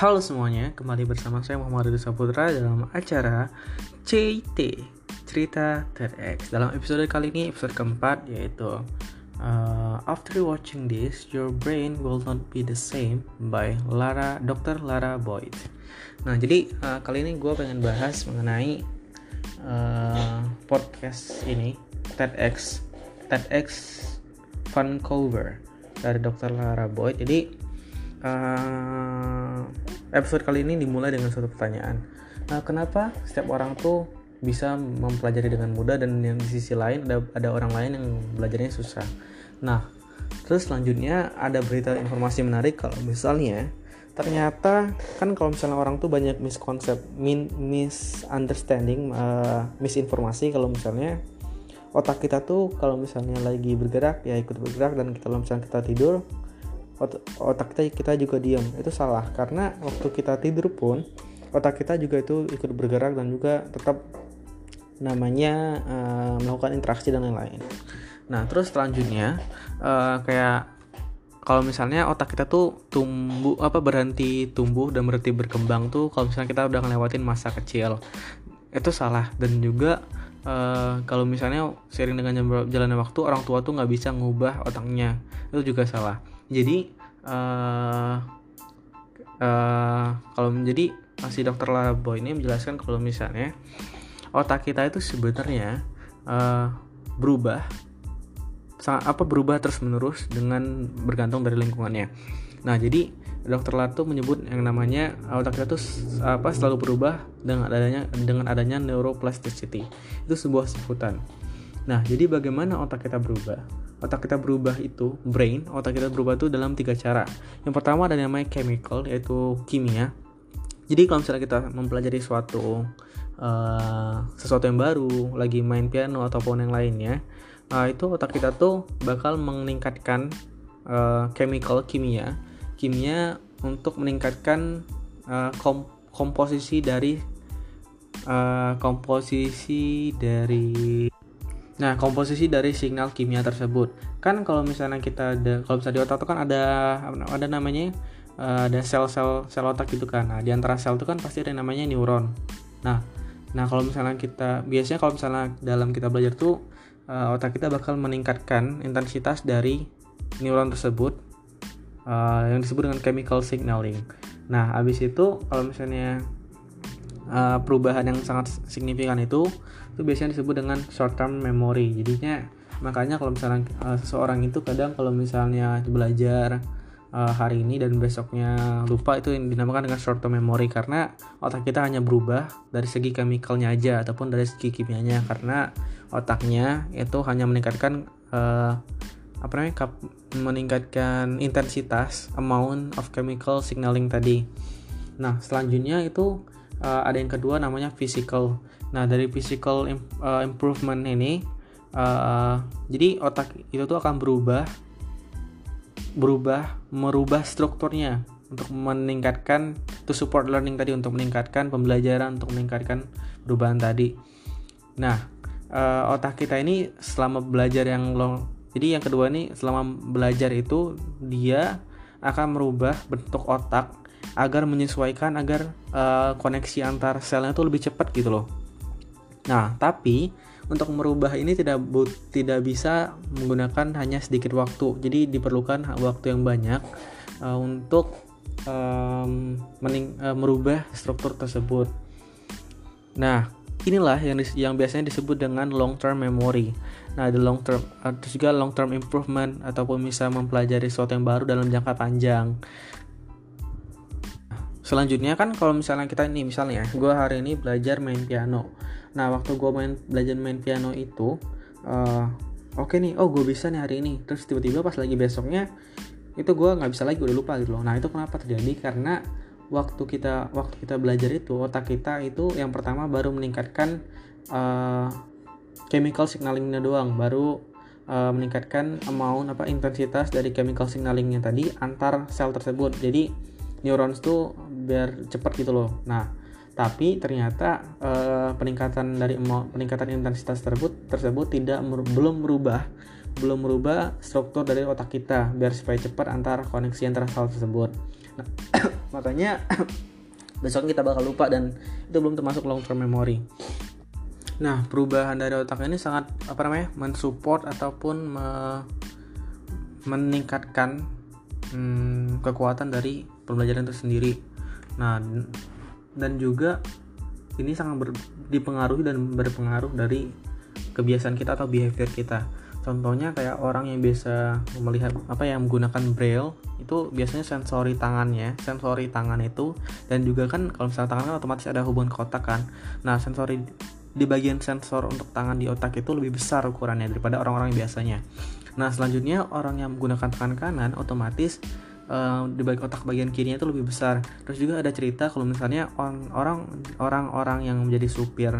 Halo semuanya, kembali bersama saya Muhammad Ridho Saputra dalam acara CT Cerita TEDx. Dalam episode kali ini, episode keempat yaitu uh, After watching this, your brain will not be the same by Lara Dr. Lara Boyd. Nah, jadi uh, kali ini gue pengen bahas mengenai uh, podcast ini TEDx TEDx Vancouver dari Dr. Lara Boyd. Jadi uh, episode kali ini dimulai dengan suatu pertanyaan. Nah, kenapa setiap orang tuh bisa mempelajari dengan mudah dan yang di sisi lain ada ada orang lain yang belajarnya susah. Nah, terus selanjutnya ada berita informasi menarik kalau misalnya ternyata kan kalau misalnya orang tuh banyak miskonsep, min, misunderstanding, uh, misinformasi kalau misalnya otak kita tuh kalau misalnya lagi bergerak ya ikut bergerak dan kalau misalnya kita tidur otak kita kita juga diam itu salah karena waktu kita tidur pun otak kita juga itu ikut bergerak dan juga tetap namanya uh, melakukan interaksi dan lain-lain. Nah terus selanjutnya uh, kayak kalau misalnya otak kita tuh tumbuh apa berhenti tumbuh dan berhenti berkembang tuh kalau misalnya kita udah ngelewatin masa kecil itu salah. Dan juga uh, kalau misalnya sering dengan jalannya waktu orang tua tuh nggak bisa ngubah otaknya itu juga salah jadi uh, uh, kalau menjadi masih dokter Labo ini menjelaskan kalau misalnya otak kita itu sebenarnya uh, berubah apa berubah terus menerus dengan bergantung dari lingkungannya. Nah jadi dokter Lato menyebut yang namanya otak kita tuh apa selalu berubah dengan adanya dengan adanya neuroplasticity itu sebuah sebutan. Nah jadi bagaimana otak kita berubah? Otak kita berubah itu brain otak kita berubah itu dalam tiga cara. Yang pertama ada namanya chemical yaitu kimia. Jadi kalau misalnya kita mempelajari suatu uh, sesuatu yang baru lagi main piano ataupun yang lainnya uh, itu otak kita tuh bakal meningkatkan uh, chemical kimia. Kimia untuk meningkatkan uh, kom komposisi dari uh, komposisi dari Nah, komposisi dari signal kimia tersebut. Kan kalau misalnya kita ada kalau misalnya di otak itu kan ada ada namanya uh, ada sel-sel sel otak gitu kan. Nah, di antara sel itu kan pasti ada yang namanya neuron. Nah, nah kalau misalnya kita biasanya kalau misalnya dalam kita belajar tuh uh, otak kita bakal meningkatkan intensitas dari neuron tersebut uh, yang disebut dengan chemical signaling. Nah, habis itu kalau misalnya uh, perubahan yang sangat signifikan itu itu biasanya disebut dengan short term memory. Jadinya makanya kalau misalnya uh, seseorang itu kadang kalau misalnya belajar uh, hari ini dan besoknya lupa itu yang dinamakan dengan short term memory. Karena otak kita hanya berubah dari segi chemicalnya aja ataupun dari segi kimianya. Karena otaknya itu hanya meningkatkan uh, apa namanya meningkatkan intensitas amount of chemical signaling tadi. Nah selanjutnya itu uh, ada yang kedua namanya physical. Nah dari physical uh, improvement ini, uh, jadi otak itu tuh akan berubah, berubah, merubah strukturnya untuk meningkatkan to support learning tadi untuk meningkatkan pembelajaran untuk meningkatkan perubahan tadi. Nah uh, otak kita ini selama belajar yang long, jadi yang kedua ini selama belajar itu dia akan merubah bentuk otak agar menyesuaikan agar uh, koneksi antar selnya itu lebih cepat gitu loh. Nah, tapi untuk merubah ini tidak tidak bisa menggunakan hanya sedikit waktu. Jadi diperlukan waktu yang banyak uh, untuk um, mening, uh, merubah struktur tersebut. Nah, inilah yang yang biasanya disebut dengan long term memory. Nah, the long term atau juga long term improvement ataupun bisa mempelajari sesuatu yang baru dalam jangka panjang selanjutnya kan kalau misalnya kita ini misalnya gue hari ini belajar main piano. Nah waktu gue main belajar main piano itu uh, oke okay nih oh gue bisa nih hari ini. Terus tiba-tiba pas lagi besoknya itu gue nggak bisa lagi udah lupa gitu loh. Nah itu kenapa terjadi? Karena waktu kita waktu kita belajar itu otak kita itu yang pertama baru meningkatkan uh, chemical signalingnya doang. Baru uh, meningkatkan amount apa intensitas dari chemical signalingnya tadi antar sel tersebut. Jadi neurons tuh biar cepat gitu loh. Nah tapi ternyata eh, peningkatan dari peningkatan intensitas tersebut tersebut tidak belum merubah belum merubah struktur dari otak kita biar supaya cepat antar koneksi antara sel tersebut. Nah, makanya besok kita bakal lupa dan itu belum termasuk long term memory. Nah perubahan dari otak ini sangat apa namanya mensupport ataupun me, meningkatkan hmm, kekuatan dari pembelajaran itu sendiri nah dan juga ini sangat ber, dipengaruhi dan berpengaruh dari kebiasaan kita atau behavior kita. Contohnya kayak orang yang biasa melihat apa yang menggunakan braille itu biasanya sensori tangannya sensori tangan itu dan juga kan kalau misalnya tangan kan otomatis ada hubungan ke otak kan. Nah sensori di bagian sensor untuk tangan di otak itu lebih besar ukurannya daripada orang-orang yang biasanya. Nah selanjutnya orang yang menggunakan tangan kanan otomatis uh, di bagian otak bagian kirinya itu lebih besar. Terus juga ada cerita kalau misalnya orang orang-orang yang menjadi supir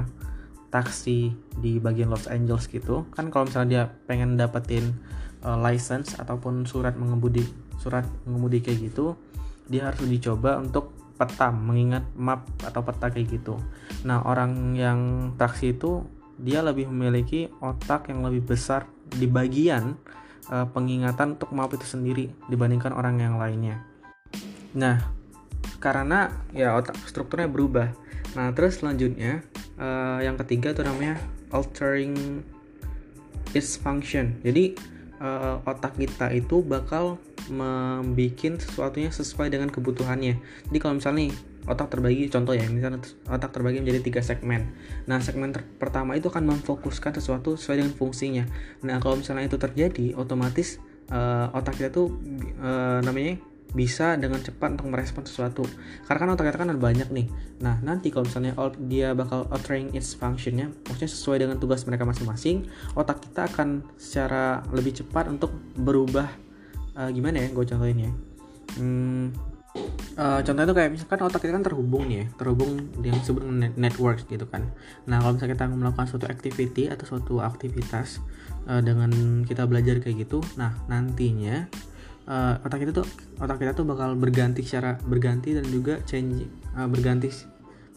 taksi di bagian Los Angeles gitu kan kalau misalnya dia pengen dapetin uh, license ataupun surat mengemudi surat mengemudi kayak gitu dia harus dicoba untuk peta mengingat map atau peta kayak gitu. Nah orang yang taksi itu dia lebih memiliki otak yang lebih besar di bagian uh, pengingatan untuk map itu sendiri dibandingkan orang yang lainnya. Nah karena ya otak strukturnya berubah. Nah terus selanjutnya uh, yang ketiga itu namanya altering its function. Jadi uh, otak kita itu bakal membuat sesuatunya sesuai dengan kebutuhannya. Jadi kalau misalnya otak terbagi contoh ya misalnya otak terbagi menjadi tiga segmen. Nah segmen pertama itu akan memfokuskan sesuatu sesuai dengan fungsinya. Nah kalau misalnya itu terjadi otomatis uh, otak kita tuh uh, namanya bisa dengan cepat untuk merespon sesuatu. Karena kan otak kita kan ada banyak nih. Nah nanti kalau misalnya dia bakal altering its functionnya maksudnya sesuai dengan tugas mereka masing-masing otak kita akan secara lebih cepat untuk berubah uh, gimana ya gue contohin ya. Hmm, uh, contohnya itu kayak misalkan otak kita kan terhubung nih ya terhubung yang disebut net network gitu kan. Nah kalau misalnya kita melakukan suatu activity atau suatu aktivitas uh, dengan kita belajar kayak gitu nah nantinya uh, otak kita tuh otak kita tuh bakal berganti secara berganti dan juga change uh, berganti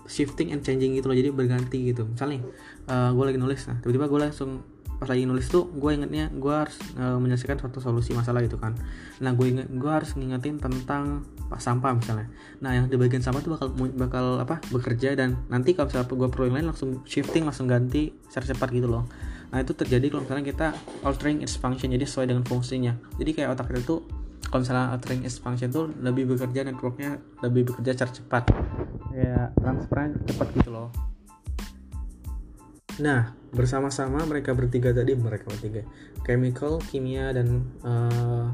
shifting and changing gitu loh. Jadi berganti gitu. Misalnya uh, eh, gue lagi nulis. Nah tiba-tiba gue langsung pas lagi nulis tuh gue ingetnya gue harus uh, menyelesaikan suatu solusi masalah gitu kan. Nah gue inget gue harus ngingetin tentang pak sampah misalnya. Nah yang di bagian sampah tuh bakal bakal apa bekerja dan nanti kalau misalnya gue perlu yang lain langsung shifting langsung ganti secara cepat gitu loh nah itu terjadi kalau misalnya kita altering its function jadi sesuai dengan fungsinya. Jadi kayak otak kita tuh kalau misalnya altering its function tuh lebih bekerja networknya lebih bekerja secara cepat. Kayak transfernya cepat gitu loh. Nah bersama-sama mereka bertiga tadi mereka bertiga chemical kimia dan uh,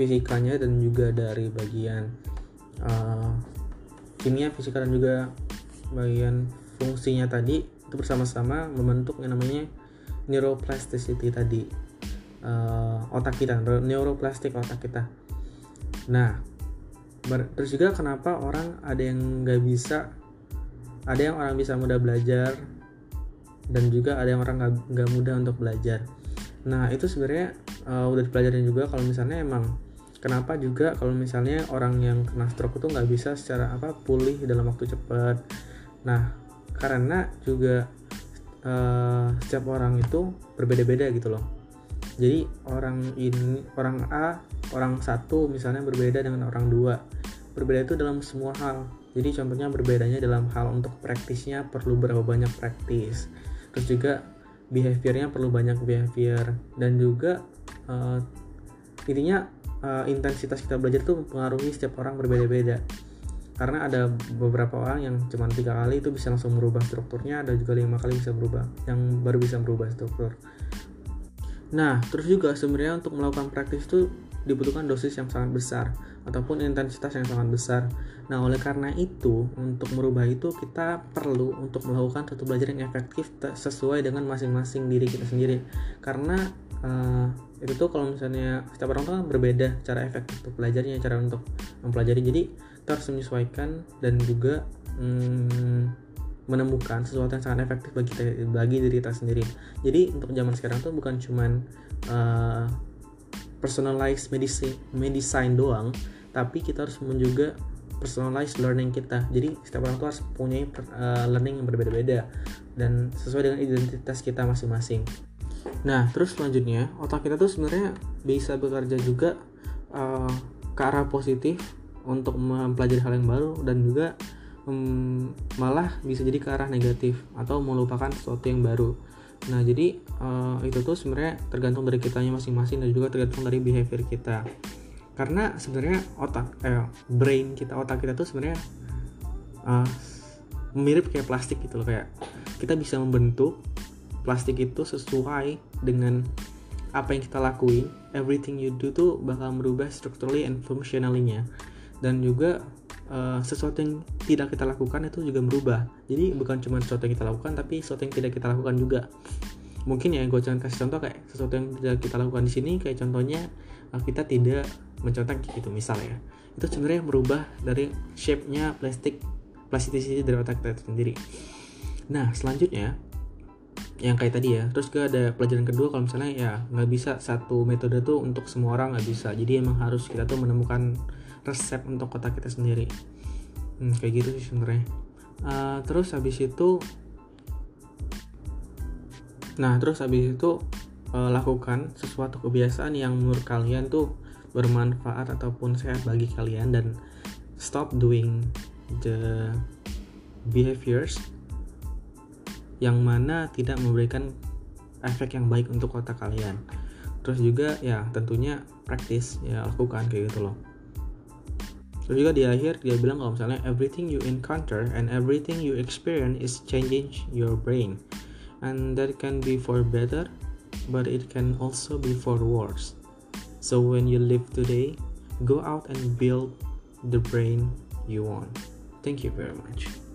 fisikanya dan juga dari bagian uh, kimia fisika dan juga bagian fungsinya tadi itu bersama-sama membentuk yang namanya neuroplasticity tadi. Uh, otak kita neuroplastik otak kita. Nah terus juga kenapa orang ada yang nggak bisa ada yang orang bisa mudah belajar dan juga ada yang orang nggak mudah untuk belajar. Nah itu sebenarnya uh, udah dipelajarin juga kalau misalnya emang kenapa juga kalau misalnya orang yang kena stroke itu nggak bisa secara apa pulih dalam waktu cepat. Nah karena juga uh, setiap orang itu berbeda-beda gitu loh. Jadi orang ini orang A orang satu misalnya berbeda dengan orang dua. Berbeda itu dalam semua hal. Jadi contohnya berbedanya dalam hal untuk praktisnya perlu berapa banyak praktis. Terus juga behaviornya perlu banyak behavior. Dan juga uh, intinya uh, intensitas kita belajar itu mempengaruhi setiap orang berbeda-beda karena ada beberapa orang yang cuma tiga kali itu bisa langsung merubah strukturnya ada juga lima kali bisa berubah yang baru bisa merubah struktur Nah, terus juga sebenarnya untuk melakukan praktis itu dibutuhkan dosis yang sangat besar ataupun intensitas yang sangat besar. Nah, oleh karena itu, untuk merubah itu kita perlu untuk melakukan satu belajar yang efektif sesuai dengan masing-masing diri kita sendiri. Karena uh, itu tuh kalau misalnya setiap orang tuh kan berbeda cara efektif untuk belajarnya, cara untuk mempelajari. Jadi kita harus menyesuaikan dan juga hmm, menemukan sesuatu yang sangat efektif bagi kita, bagi diri kita sendiri. Jadi untuk zaman sekarang tuh bukan cuman uh, personalized medicine medicine doang, tapi kita harus juga personalized learning kita. Jadi setiap orang tuh harus punya uh, learning yang berbeda-beda dan sesuai dengan identitas kita masing-masing. Nah, terus selanjutnya otak kita tuh sebenarnya bisa bekerja juga uh, ke arah positif untuk mempelajari hal yang baru dan juga um, malah bisa jadi ke arah negatif atau melupakan sesuatu yang baru. Nah jadi uh, itu tuh sebenarnya tergantung dari kitanya masing-masing dan juga tergantung dari behavior kita. Karena sebenarnya otak eh brain kita otak kita tuh sebenarnya uh, mirip kayak plastik gitu loh kayak kita bisa membentuk plastik itu sesuai dengan apa yang kita lakuin. Everything you do tuh bakal merubah structurally and functionally-nya dan juga uh, sesuatu yang tidak kita lakukan itu juga berubah jadi bukan cuma sesuatu yang kita lakukan tapi sesuatu yang tidak kita lakukan juga. Mungkin ya gue jangan kasih contoh kayak sesuatu yang tidak kita lakukan di sini kayak contohnya uh, kita tidak mencontoh gitu misalnya itu sebenarnya merubah dari shape-nya plastik plastisisi dari otak kita sendiri. Nah selanjutnya yang kayak tadi ya terus juga ada pelajaran kedua kalau misalnya ya nggak bisa satu metode tuh untuk semua orang nggak bisa. Jadi emang harus kita tuh menemukan resep untuk kotak kita sendiri. Hmm, kayak gitu sih sebenarnya. Uh, terus habis itu nah terus habis itu uh, lakukan sesuatu kebiasaan yang menurut kalian tuh bermanfaat ataupun sehat bagi kalian dan stop doing the behaviors yang mana tidak memberikan efek yang baik untuk otak kalian. Terus juga ya tentunya praktis ya lakukan kayak gitu loh terus juga di akhir dia bilang kalau misalnya everything you encounter and everything you experience is changing your brain. And that can be for better but it can also be for worse. So when you live today go out and build the brain you want. Thank you very much